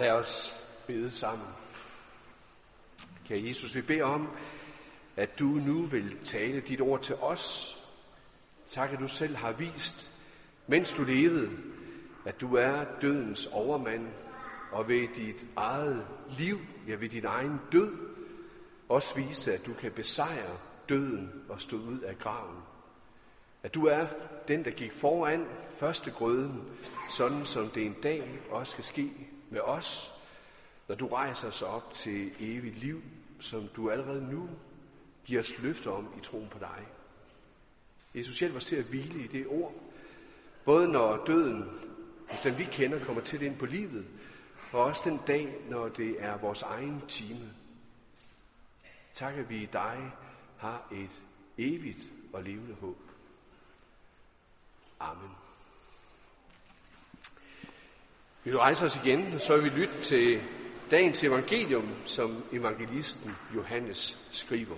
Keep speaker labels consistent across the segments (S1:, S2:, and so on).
S1: Lad os bede sammen. Kære Jesus, vi beder om, at du nu vil tale dit ord til os. Tak, at du selv har vist, mens du levede, at du er dødens overmand, og ved dit eget liv, ja ved din egen død, også vise, at du kan besejre døden og stå ud af graven. At du er den, der gik foran første grøden, sådan som det en dag også skal ske med os, når du rejser os op til evigt liv, som du allerede nu giver os løfter om i troen på dig. Jesus, hjælp os til at hvile i det ord, både når døden, hos den vi kender, kommer til ind på livet, og også den dag, når det er vores egen time. Tak, at vi i dig har et evigt og levende håb. Vi vil rejse os igen, og så vil vi lytte til dagens evangelium, som evangelisten Johannes skriver.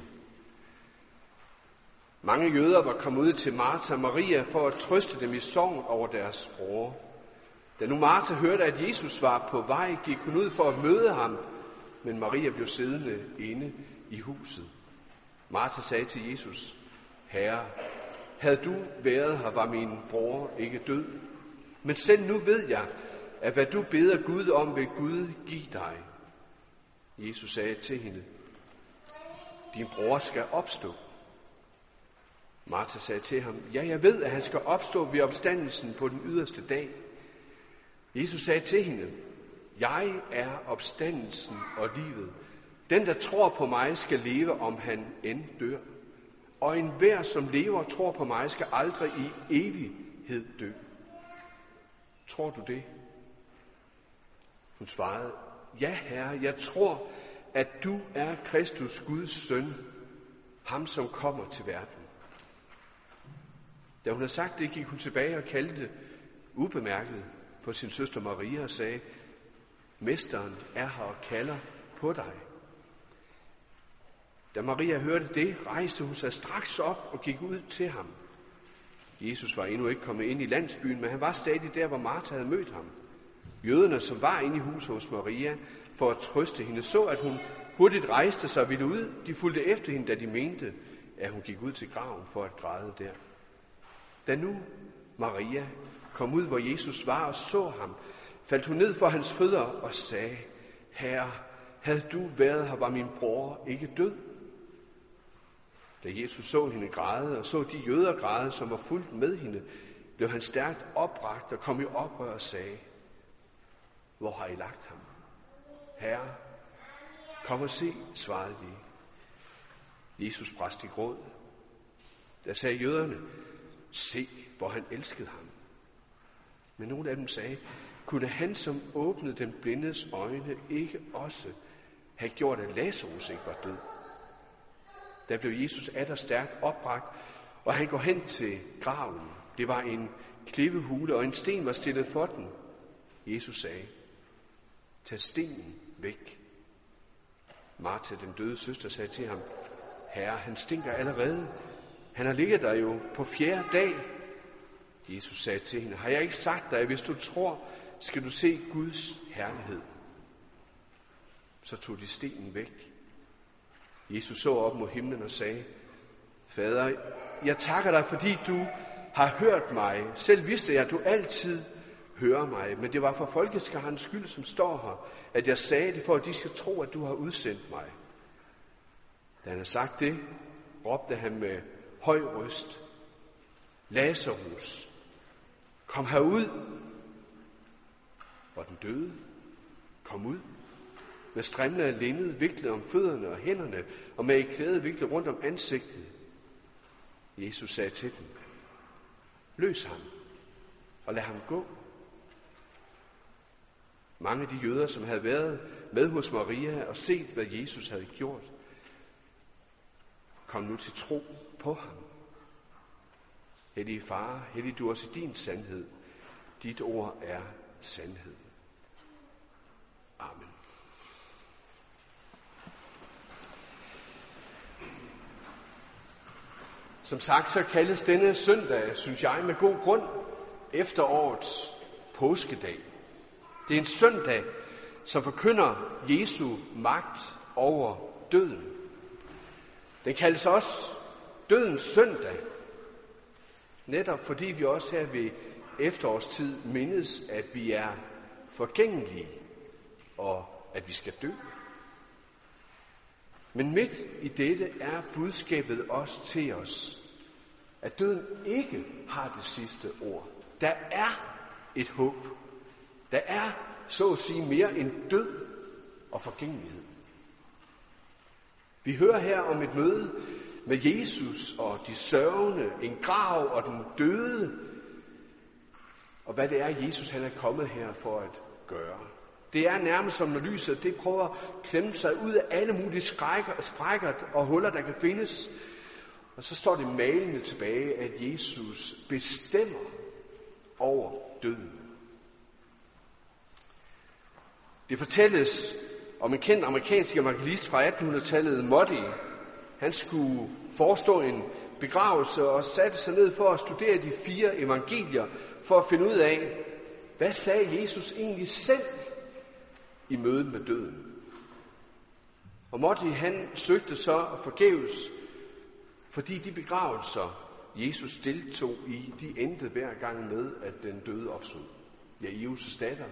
S1: Mange jøder var kommet ud til Martha og Maria for at trøste dem i sorg over deres bror. Da nu Martha hørte, at Jesus var på vej, gik hun ud for at møde ham, men Maria blev siddende inde i huset. Martha sagde til Jesus, Herre, havde du været her, var min bror ikke død. Men selv nu ved jeg, at hvad du beder Gud om, vil Gud give dig. Jesus sagde til hende, din bror skal opstå. Martha sagde til ham, ja, jeg ved, at han skal opstå ved opstandelsen på den yderste dag. Jesus sagde til hende, jeg er opstandelsen og livet. Den, der tror på mig, skal leve, om han end dør. Og enhver, som lever og tror på mig, skal aldrig i evighed dø. Tror du det? Hun svarede, ja herre, jeg tror, at du er Kristus, Guds søn, ham som kommer til verden. Da hun havde sagt det, gik hun tilbage og kaldte ubemærket på sin søster Maria og sagde, Mesteren er her og kalder på dig. Da Maria hørte det, rejste hun sig straks op og gik ud til ham. Jesus var endnu ikke kommet ind i landsbyen, men han var stadig der, hvor Martha havde mødt ham. Jøderne, som var inde i huset hos Maria for at trøste hende, så, at hun hurtigt rejste sig og ville ud. De fulgte efter hende, da de mente, at hun gik ud til graven for at græde der. Da nu Maria kom ud, hvor Jesus var og så ham, faldt hun ned for hans fødder og sagde, Herre, havde du været her, var min bror ikke død. Da Jesus så hende græde, og så de jøder græde, som var fuldt med hende, blev han stærkt opragt og kom i oprør og sagde, hvor har I lagt ham? Herre, kom og se, svarede de. Jesus bræste i gråd. Der sagde jøderne, se, hvor han elskede ham. Men nogle af dem sagde, kunne han, som åbnede den blindes øjne, ikke også have gjort, at Lazarus ikke var død? Der blev Jesus atter stærkt opbragt, og han går hen til graven. Det var en klippehule, og en sten var stillet for den. Jesus sagde, tag stenen væk. Martha, den døde søster, sagde til ham, Herre, han stinker allerede. Han har ligget der jo på fjerde dag. Jesus sagde til hende, har jeg ikke sagt dig, at hvis du tror, skal du se Guds herlighed. Så tog de stenen væk. Jesus så op mod himlen og sagde, Fader, jeg takker dig, fordi du har hørt mig. Selv vidste jeg, at du altid hører mig, men det var for folkeskarens skyld, som står her, at jeg sagde det, for at de skal tro, at du har udsendt mig. Da han havde sagt det, råbte han med høj røst, Lazarus, kom herud. Og den døde kom ud med strimler af linned viklet om fødderne og hænderne, og med et klæde viklet rundt om ansigtet. Jesus sagde til dem, løs ham, og lad ham gå. Mange af de jøder, som havde været med hos Maria og set, hvad Jesus havde gjort, kom nu til tro på ham. Hellige far, hellig du også i din sandhed. Dit ord er sandhed. Amen. Som sagt, så kaldes denne søndag, synes jeg, med god grund, efterårets påskedag. Det er en søndag, som forkynder Jesu magt over døden. Den kaldes også dødens søndag, netop fordi vi også her ved efterårstid mindes, at vi er forgængelige og at vi skal dø. Men midt i dette er budskabet også til os, at døden ikke har det sidste ord. Der er et håb. Der er, så at sige, mere end død og forgængelighed. Vi hører her om et møde med Jesus og de sørgende, en grav og den døde, og hvad det er, Jesus han er kommet her for at gøre. Det er nærmest som når lyset det prøver at klemme sig ud af alle mulige skrækker, sprækker og huller, der kan findes. Og så står det malende tilbage, at Jesus bestemmer over døden. Det fortælles om en kendt amerikansk evangelist fra 1800-tallet, Moody. Han skulle forestå en begravelse og satte sig ned for at studere de fire evangelier, for at finde ud af, hvad sagde Jesus egentlig selv i mødet med døden. Og Motti han søgte så at forgæves, fordi de begravelser, Jesus deltog i, de endte hver gang med, at den døde opstod. Ja, Jesus datter,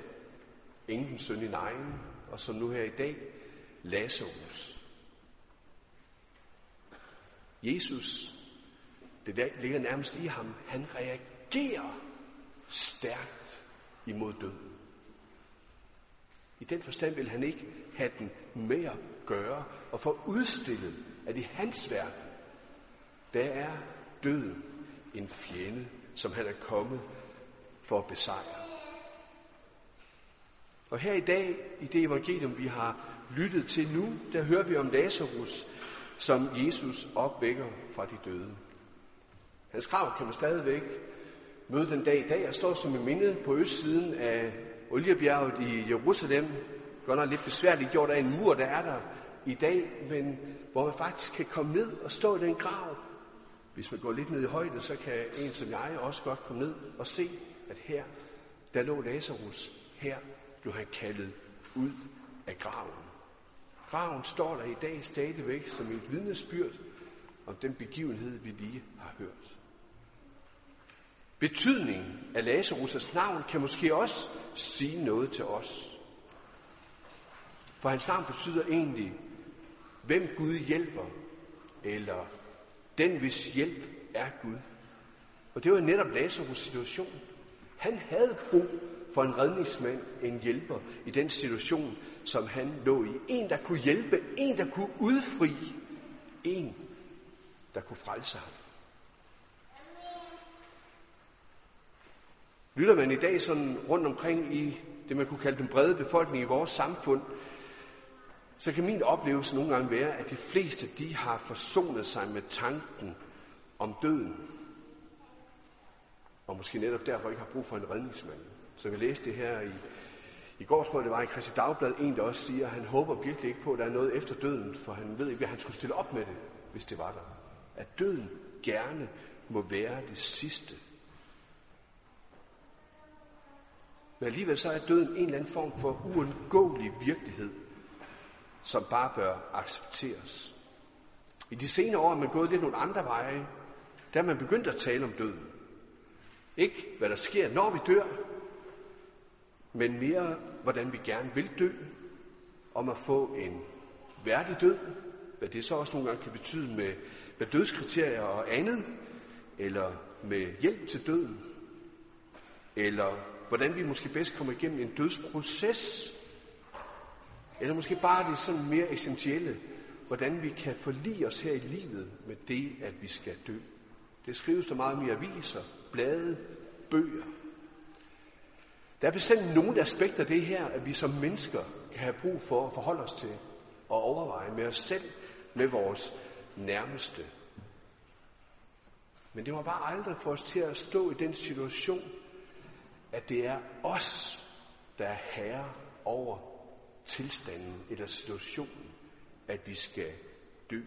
S1: ingen søn i nejen, og som nu her i dag, Lazarus. Jesus, det der ligger nærmest i ham, han reagerer stærkt imod døden. I den forstand vil han ikke have den med at gøre og få udstillet, at i hans verden, der er døden en fjende, som han er kommet for at besejre. Og her i dag, i det evangelium, vi har lyttet til nu, der hører vi om Lazarus, som Jesus opvækker fra de døde. Hans grav kan man stadigvæk møde den dag i dag. Jeg står som et minde på østsiden af Oliebjerget i Jerusalem. Godt nok lidt besværligt gjort af en mur, der er der i dag, men hvor man faktisk kan komme ned og stå i den grav. Hvis man går lidt ned i højde, så kan en som jeg også godt komme ned og se, at her, der lå Lazarus. Her blev han kaldet ud af graven. Graven står der i dag stadigvæk som et vidnesbyrd om den begivenhed, vi lige har hørt. Betydningen af Lazarus' navn kan måske også sige noget til os. For hans navn betyder egentlig, hvem Gud hjælper, eller den, hvis hjælp er Gud. Og det var netop Lazarus' situation. Han havde brug for en redningsmand, en hjælper i den situation, som han lå i. En, der kunne hjælpe, en, der kunne udfri, en, der kunne frelse ham. Lytter man i dag sådan rundt omkring i det, man kunne kalde den brede befolkning i vores samfund, så kan min oplevelse nogle gange være, at de fleste de har forsonet sig med tanken om døden. Og måske netop derfor ikke har brug for en redningsmand. Så vi læste her i, i går, tror jeg det var i Christi Dagblad, en der også siger, at han håber virkelig ikke på, at der er noget efter døden, for han ved ikke, hvad han skulle stille op med det, hvis det var der. At døden gerne må være det sidste Men alligevel så er døden en eller anden form for uundgåelig virkelighed, som bare bør accepteres. I de senere år er man gået lidt nogle andre veje. Der er man begyndt at tale om døden. Ikke hvad der sker, når vi dør, men mere hvordan vi gerne vil dø, om at få en værdig død, hvad det så også nogle gange kan betyde med, med dødskriterier og andet, eller med hjælp til døden, eller hvordan vi måske bedst kommer igennem en dødsproces. Eller måske bare det sådan mere essentielle, hvordan vi kan forlige os her i livet med det, at vi skal dø. Det skrives der meget mere aviser, blade, bøger. Der er bestemt nogle aspekter af det her, at vi som mennesker kan have brug for at forholde os til og overveje med os selv, med vores nærmeste. Men det må bare aldrig få os til at stå i den situation, at det er os, der er herre over tilstanden eller situationen, at vi skal dø.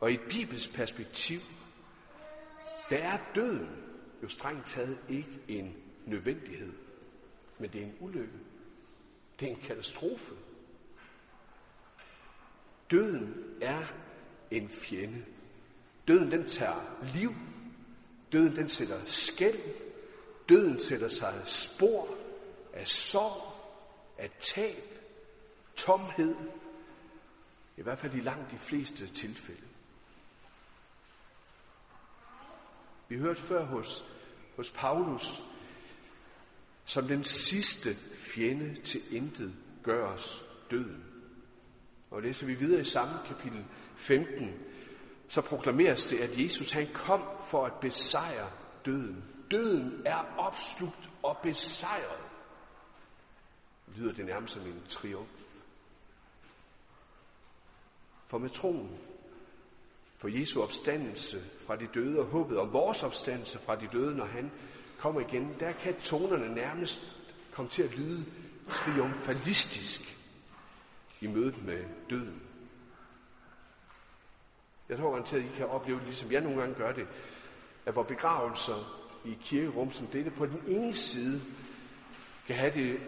S1: Og i et bibelsk perspektiv, der er døden jo strengt taget ikke en nødvendighed, men det er en ulykke. Det er en katastrofe. Døden er en fjende. Døden den tager liv. Døden den sætter skæld. Døden sætter sig spor af sorg, af tab, tomhed. I hvert fald i langt de fleste tilfælde. Vi hørte før hos, hos Paulus, som den sidste fjende til intet gøres døden. Og læser vi videre i samme kapitel 15, så proklameres det, at Jesus han kom for at besejre døden. Døden er opslugt og besejret. Lyder det nærmest som en triumf. For med troen på Jesu opstandelse fra de døde og håbet om vores opstandelse fra de døde, når han kommer igen, der kan tonerne nærmest komme til at lyde triumfalistisk i mødet med døden. Jeg tror garanteret, at I kan opleve ligesom jeg nogle gange gør det, at hvor begravelser i kirkerum som dette på den ene side kan have det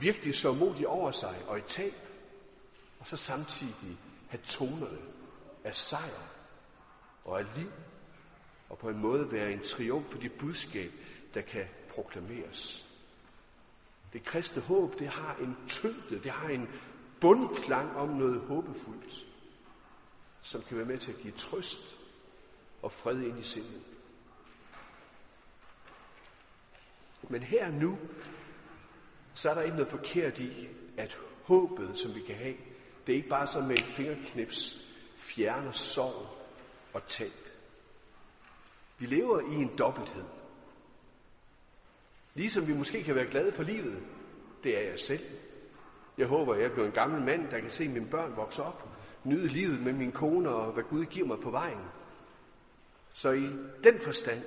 S1: virkelig så modigt over sig og et tab, og så samtidig have tonerne af sejr og af liv, og på en måde være en triumf for det budskab, der kan proklameres. Det kristne håb, det har en tyngde, det har en bundklang om noget håbefuldt, som kan være med til at give trøst og fred ind i sindet. Men her nu, så er der ikke noget forkert i, at håbet, som vi kan have, det er ikke bare som med et fingerknips fjerner sorg og tab. Vi lever i en dobbelthed. Ligesom vi måske kan være glade for livet, det er jeg selv. Jeg håber, jeg bliver en gammel mand, der kan se mine børn vokse op, nyde livet med min kone og hvad Gud giver mig på vejen. Så i den forstand,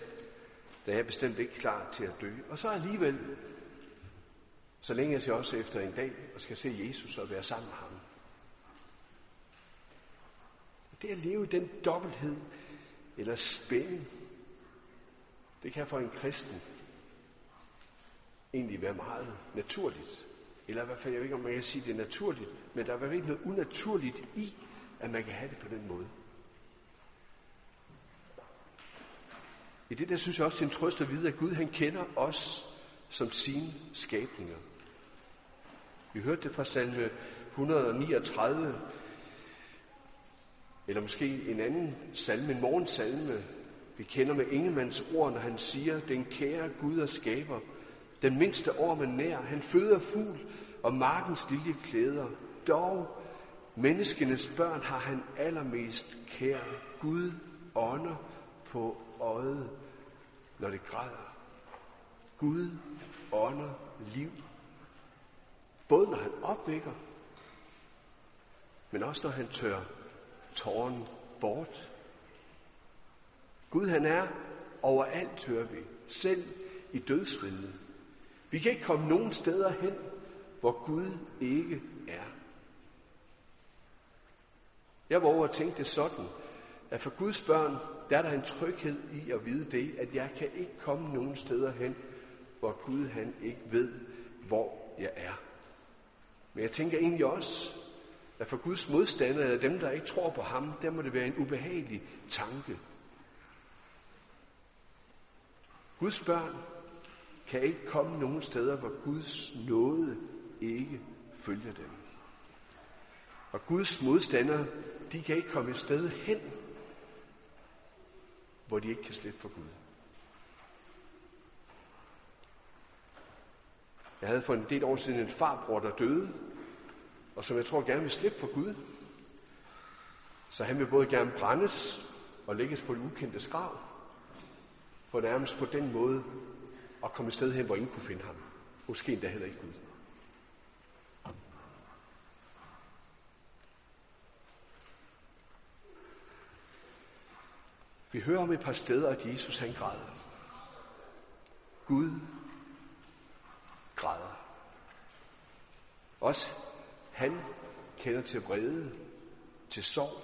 S1: der er jeg bestemt ikke klar til at dø. Og så alligevel, så længe jeg ser også efter en dag og skal se Jesus og være sammen med ham. Det at leve i den dobbelthed eller spænding, det kan for en kristen egentlig være meget naturligt. Eller i hvert fald, jeg ved ikke, om man kan sige, det er naturligt, men der er i hvert fald ikke noget unaturligt i, at man kan have det på den måde. I det der synes jeg også, det er en trøst at vide, at Gud han kender os som sine skabninger. Vi hørte det fra salme 139, eller måske en anden salme, en morgensalme, vi kender med Ingemands ord, når han siger, den kære Gud og skaber, den mindste ormen nær, han føder fugl og markens lille klæder. Dog, menneskenes børn har han allermest kær. Gud ånder på øjet, når det græder. Gud ånder liv. Både når han opvækker, men også når han tør tåren bort. Gud han er overalt, hører vi, selv i dødsriget. Vi kan ikke komme nogen steder hen, hvor Gud ikke er. Jeg våger at tænke det sådan, at for Guds børn, der er der en tryghed i at vide det, at jeg kan ikke komme nogen steder hen, hvor Gud han ikke ved, hvor jeg er. Men jeg tænker egentlig også, at for Guds modstandere, dem, der ikke tror på ham, der må det være en ubehagelig tanke. Guds børn kan ikke komme nogen steder, hvor Guds nåde ikke følger dem. Og Guds modstandere, de kan ikke komme et sted hen, hvor de ikke kan slippe for Gud. Jeg havde for en del år siden en farbror, der døde, og som jeg tror gerne vil slippe for Gud. Så han vil både gerne brændes og lægges på et ukendte skrav, for nærmest på den måde at komme et sted hen, hvor ingen kunne finde ham. Måske endda heller ikke Gud. Vi hører om et par steder, at Jesus han græder. Gud græder. Også han kender til vrede, til sorg.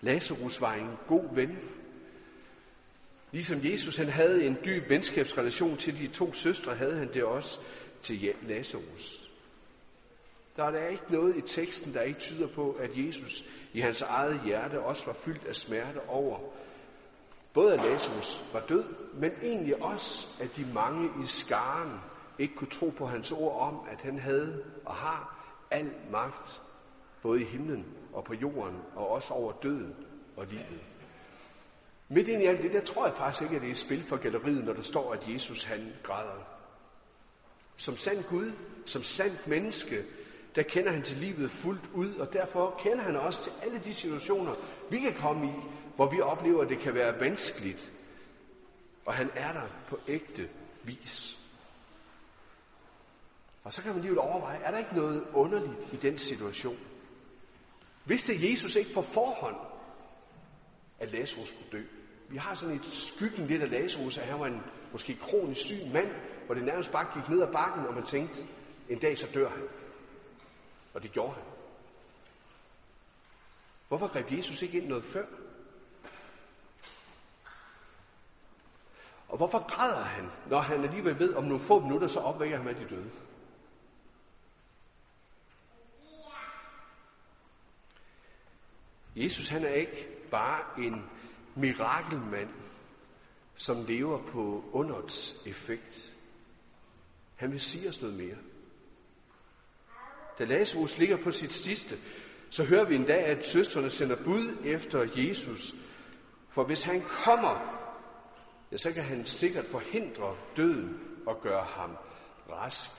S1: Lazarus var en god ven. Ligesom Jesus han havde en dyb venskabsrelation til de to søstre, havde han det også til Lazarus. Der er der ikke noget i teksten, der ikke tyder på, at Jesus i hans eget hjerte også var fyldt af smerte over, både at Lazarus var død, men egentlig også, at de mange i skaren ikke kunne tro på hans ord om, at han havde og har al magt, både i himlen og på jorden, og også over døden og livet. Midt ind i alt det, der tror jeg faktisk ikke, at det er et spil for galleriet, når der står, at Jesus han græder. Som sand Gud, som sandt menneske, der kender han til livet fuldt ud, og derfor kender han også til alle de situationer, vi kan komme i, hvor vi oplever, at det kan være vanskeligt. Og han er der på ægte vis. Og så kan man lige overveje, er der ikke noget underligt i den situation? Vidste Jesus ikke på forhånd, at Lazarus skulle dø? Vi har sådan et skyggen lidt af Lazarus, at han var en måske kronisk syg mand, hvor det nærmest bare gik ned ad bakken, og man tænkte, en dag så dør han. Og det gjorde han. Hvorfor greb Jesus ikke ind noget før? Og hvorfor græder han, når han alligevel ved, om nogle få minutter, så opvækker han af de døde? Jesus han er ikke bare en mirakelmand, som lever på underets effekt. Han vil sige os noget mere. Da Lazarus ligger på sit sidste, så hører vi en dag, at søstrene sender bud efter Jesus. For hvis han kommer, ja, så kan han sikkert forhindre døden og gøre ham rask.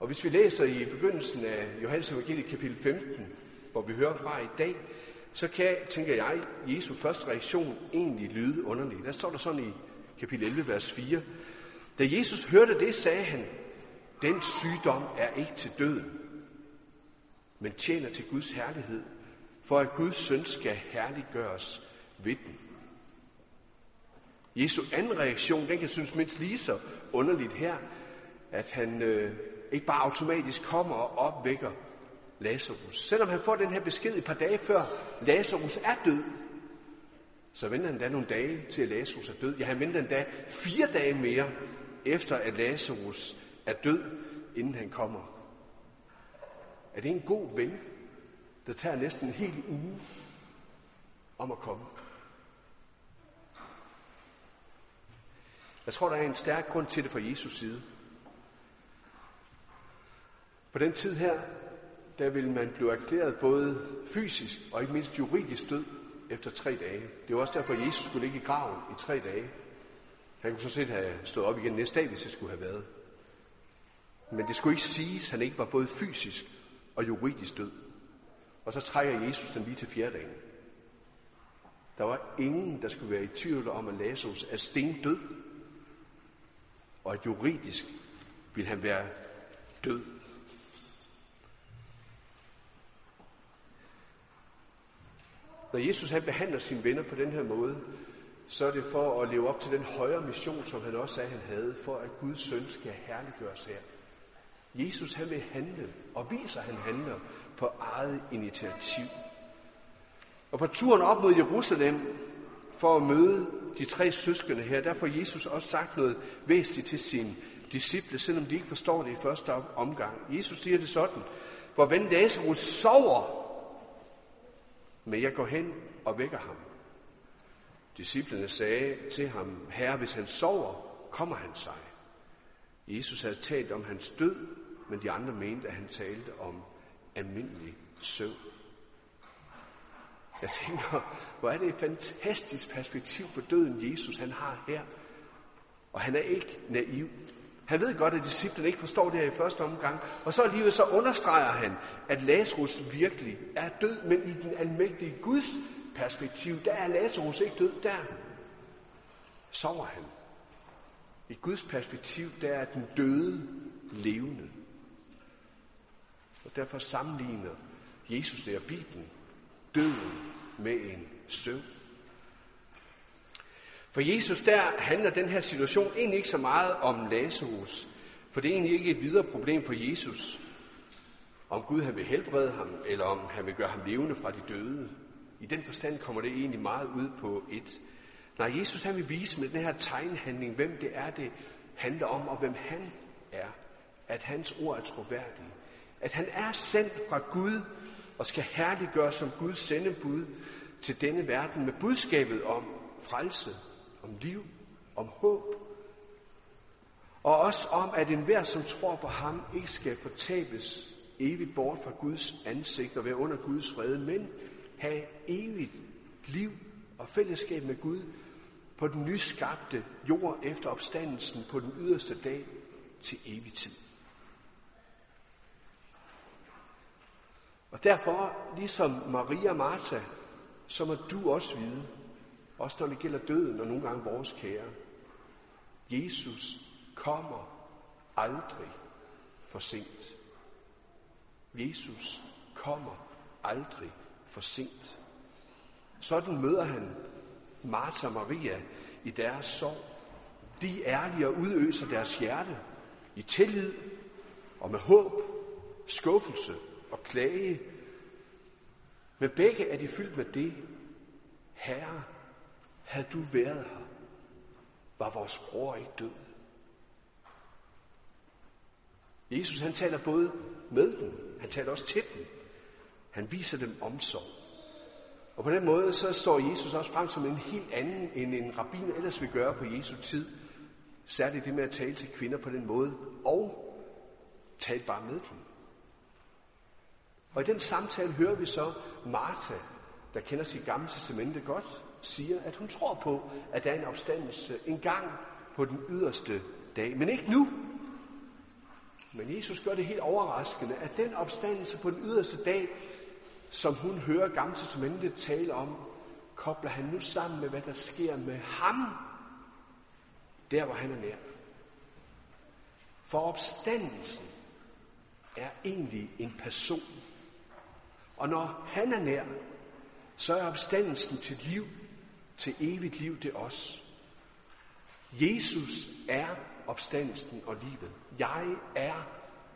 S1: Og hvis vi læser i begyndelsen af Johannes Evangeliet kapitel 15, hvor vi hører fra i dag, så kan, tænker jeg, Jesu første reaktion egentlig lyde underligt. Der står der sådan i kapitel 11, vers 4. Da Jesus hørte det, sagde han, den sygdom er ikke til døden, men tjener til Guds herlighed, for at Guds søn skal herliggøres ved den. Jesu anden reaktion, den kan synes mindst lige så underligt her, at han øh, ikke bare automatisk kommer og opvækker Lazarus. Selvom han får den her besked et par dage før Lazarus er død, så venter han da nogle dage til, at Lazarus er død. Ja, han venter endda fire dage mere, efter at Lazarus er død, inden han kommer. Er det en god ven, der tager næsten en hel uge om at komme? Jeg tror, der er en stærk grund til det fra Jesus side. På den tid her, der ville man blive erklæret både fysisk og ikke mindst juridisk død efter tre dage. Det var også derfor, at Jesus skulle ligge i graven i tre dage. Han kunne så set have stået op igen næste dag, hvis det skulle have været. Men det skulle ikke siges, at han ikke var både fysisk og juridisk død. Og så trækker Jesus den lige til fjerde dagen. Der var ingen, der skulle være i tvivl om, at Lazarus er stendød. Og at juridisk vil han være død. Når Jesus han behandler sine venner på den her måde, så er det for at leve op til den højere mission, som han også sagde, han havde, for at Guds søn skal herliggøres her. Jesus han vil handle, og viser, at han handler på eget initiativ. Og på turen op mod Jerusalem, for at møde de tre søskende her, der får Jesus også sagt noget væsentligt til sine disciple, selvom de ikke forstår det i første omgang. Jesus siger det sådan, hvor ven Lazarus sover, men jeg går hen og vækker ham. Disciplerne sagde til ham, Herre, hvis han sover, kommer han sig. Jesus havde talt om hans død, men de andre mente, at han talte om almindelig søvn. Jeg tænker, hvor er det et fantastisk perspektiv på døden, Jesus han har her. Og han er ikke naiv. Han ved godt, at disciplen ikke forstår det her i første omgang. Og så alligevel så understreger han, at Lazarus virkelig er død, men i den almægtige Guds perspektiv, der er Lazarus ikke død, der sover han. I Guds perspektiv, der er den døde levende. Og derfor sammenligner Jesus det Bibelen døden med en søvn. For Jesus der handler den her situation egentlig ikke så meget om Lazarus, for det er egentlig ikke et videre problem for Jesus, om Gud han vil helbrede ham, eller om han vil gøre ham levende fra de døde. I den forstand kommer det egentlig meget ud på et. Nej, Jesus han vil vise med den her tegnhandling, hvem det er, det handler om, og hvem han er. at hans ord er troværdige. At han er sendt fra Gud og skal herliggøre som Guds sendebud til denne verden med budskabet om frelse, om liv, om håb. Og også om, at enhver, som tror på ham, ikke skal fortabes evigt bort fra Guds ansigt og være under Guds fred, men have evigt liv og fællesskab med Gud på den nyskabte jord efter opstandelsen på den yderste dag til evig tid. Og derfor, ligesom Maria og Martha, så må du også vide, også når det gælder døden og nogle gange vores kære, Jesus kommer aldrig for sent. Jesus kommer aldrig for sent. Sådan møder han Martha og Maria i deres sorg. De er ærlige og udøser deres hjerte i tillid og med håb, skuffelse og klage. Men begge er de fyldt med det. Herre, havde du været her, var vores bror ikke død. Jesus han taler både med dem, han taler også til dem. Han viser dem omsorg. Og på den måde så står Jesus også frem som en helt anden, end en rabbin ellers vil gøre på Jesu tid. Særligt det med at tale til kvinder på den måde, og tale bare med dem. Og i den samtale hører vi så Martha, der kender sit gamle testamente godt, siger, at hun tror på, at der er en opstandelse en gang på den yderste dag. Men ikke nu. Men Jesus gør det helt overraskende, at den opstandelse på den yderste dag, som hun hører Gamle Testamentet tale om, kobler han nu sammen med, hvad der sker med ham, der hvor han er nær. For opstandelsen er egentlig en person. Og når han er nær, så er opstandelsen til liv, til evigt liv, det os. Jesus er opstandelsen og livet. Jeg er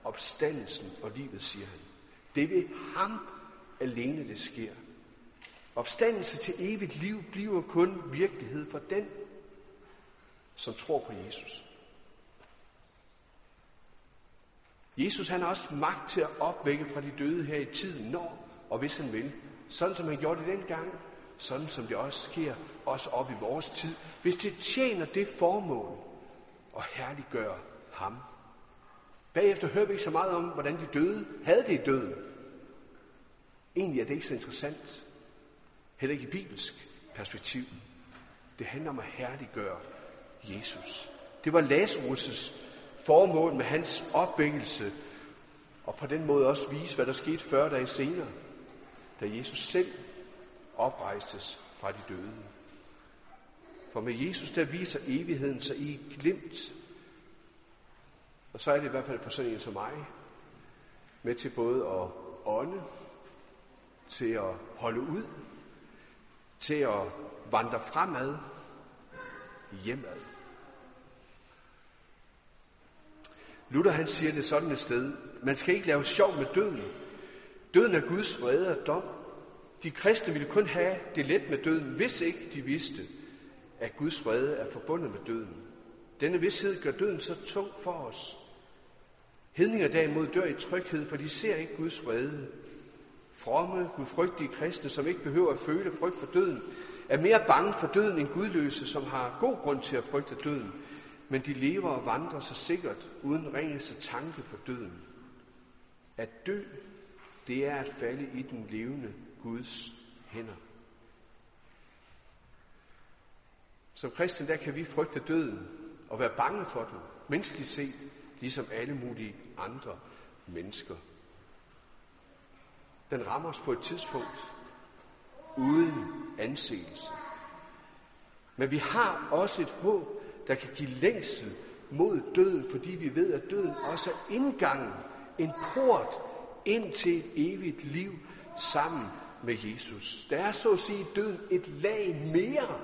S1: opstandelsen og livet, siger han. Det vil ham alene det sker. Opstandelse til evigt liv bliver kun virkelighed for den, som tror på Jesus. Jesus han har også magt til at opvække fra de døde her i tiden, når og hvis han vil. Sådan som han gjorde det dengang, sådan som det også sker også op i vores tid, hvis det tjener det formål at herliggøre ham. Bagefter hører vi ikke så meget om, hvordan de døde havde det i døden. Egentlig er det ikke så interessant. Heller ikke i bibelsk perspektiv. Det handler om at herliggøre Jesus. Det var Lazarus' formål med hans opvækkelse, og på den måde også vise, hvad der skete 40 dage senere, da Jesus selv oprejstes fra de døde. For med Jesus, der viser evigheden sig i glimt. Og så er det i hvert fald for sådan en som mig, med til både at ånde til at holde ud, til at vandre fremad, hjemad. Luther han siger det sådan et sted, man skal ikke lave sjov med døden. Døden er Guds vrede og dom. De kristne ville kun have det let med døden, hvis ikke de vidste, at Guds vrede er forbundet med døden. Denne vidshed gør døden så tung for os. Hedninger derimod dør i tryghed, for de ser ikke Guds vrede fromme, gudfrygtige kristne, som ikke behøver at føle frygt for døden, er mere bange for døden end gudløse, som har god grund til at frygte døden, men de lever og vandrer så sikkert uden ringeste tanke på døden. At dø, det er at falde i den levende Guds hænder. Som kristen, der kan vi frygte døden og være bange for den, menneskeligt set, ligesom alle mulige andre mennesker den rammer os på et tidspunkt uden anseelse. Men vi har også et håb, der kan give længsel mod døden, fordi vi ved, at døden også er indgangen, en port ind til evigt liv sammen med Jesus. Der er så at sige døden et lag mere,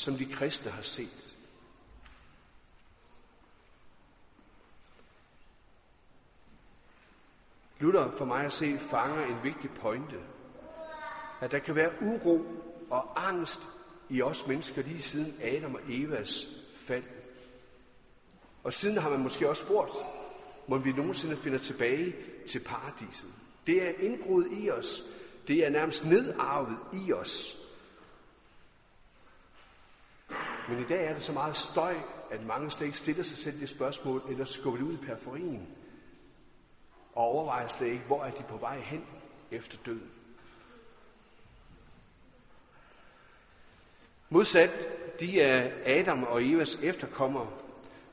S1: som de kristne har set. Luther for mig at se fanger en vigtig pointe. At der kan være uro og angst i os mennesker lige siden Adam og Evas fald. Og siden har man måske også spurgt, må vi nogensinde finde tilbage til paradiset. Det er indgroet i os. Det er nærmest nedarvet i os. Men i dag er det så meget støj, at mange slet ikke stiller sig selv det spørgsmål, eller skubber det ud i periferien. Og overvejer slet ikke, hvor er de på vej hen efter døden. Modsat de af Adam og Evas efterkommere,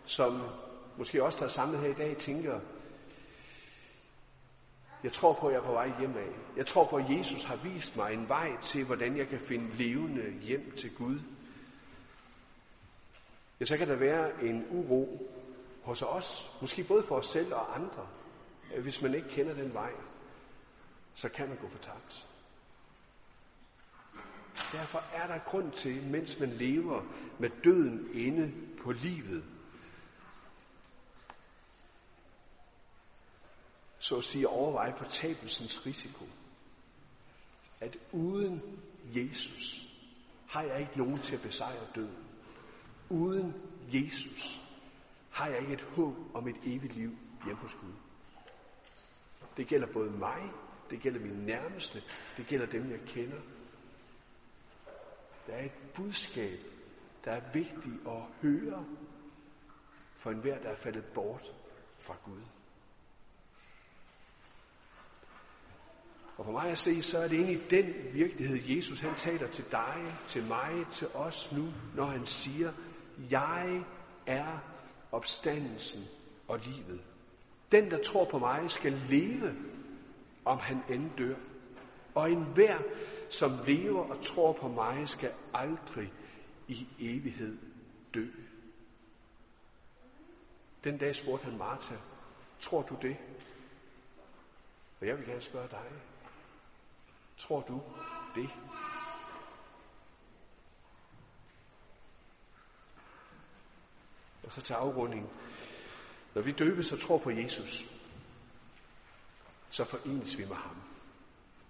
S1: som måske også der er samlet her i dag, tænker, jeg tror på, at jeg er på vej hjem af. Jeg tror på, at Jesus har vist mig en vej til, hvordan jeg kan finde levende hjem til Gud. Ja, så kan der være en uro hos os, måske både for os selv og andre. Øh, hvis man ikke kender den vej, så kan man gå fortabt. Derfor er der grund til, mens man lever med døden inde på livet, så at sige overveje fortabelsens risiko. At uden Jesus har jeg ikke nogen til at besejre døden. Uden Jesus har jeg ikke et håb om et evigt liv hjemme hos Gud. Det gælder både mig, det gælder mine nærmeste, det gælder dem, jeg kender. Der er et budskab, der er vigtigt at høre for enhver, der er faldet bort fra Gud. Og for mig at se, så er det egentlig den virkelighed, Jesus han taler til dig, til mig, til os nu, når han siger, jeg er opstandelsen og livet. Den, der tror på mig, skal leve, om han end dør. Og enhver, som lever og tror på mig, skal aldrig i evighed dø. Den dag spurgte han Martha, tror du det? Og jeg vil gerne spørge dig, tror du det? Og så til afrunding. Når vi døbes og tror på Jesus, så forenes vi med ham.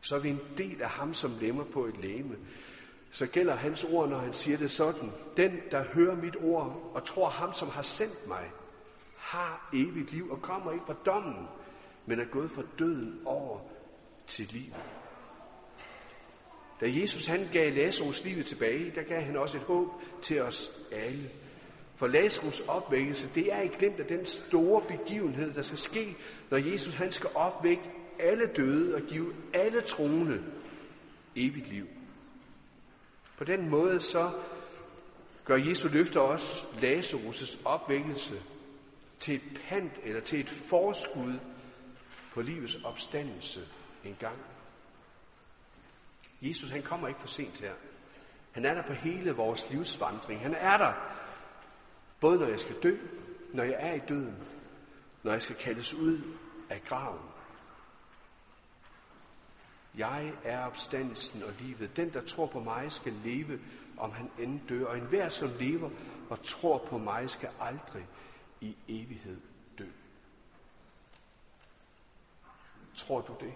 S1: Så er vi en del af ham, som lemmer på et læme. Så gælder hans ord, når han siger det sådan. Den, der hører mit ord og tror ham, som har sendt mig, har evigt liv og kommer ikke fra dommen, men er gået fra døden over til liv. Da Jesus han gav Lazarus livet tilbage, der gav han også et håb til os alle. For Lazarus opvækkelse, det er i glemt af den store begivenhed, der skal ske, når Jesus han skal opvække alle døde og give alle troende evigt liv. På den måde så gør Jesu løfter også Lazarus' opvækkelse til et pant eller til et forskud på livets opstandelse en gang. Jesus han kommer ikke for sent her. Han er der på hele vores livsvandring. Han er der Både når jeg skal dø, når jeg er i døden, når jeg skal kaldes ud af graven. Jeg er opstandelsen og livet. Den, der tror på mig, skal leve, om han end dør. Og enhver, som lever og tror på mig, skal aldrig i evighed dø. Tror du det?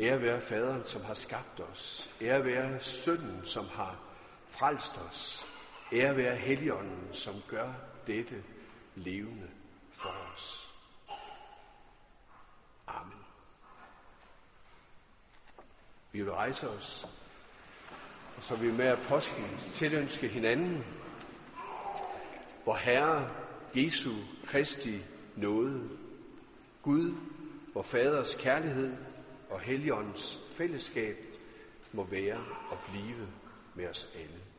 S1: Ære være faderen, som har skabt os. Ære være sønnen, som har frelst os. Ære være Helligånden, som gør dette levende for os. Amen. Vi vil rejse os, og så vil vi med apostlen tilønske hinanden, hvor Herre Jesu Kristi nåde, Gud, hvor Faders kærlighed og Helligåndens fællesskab må være og blive med os alle. Amen.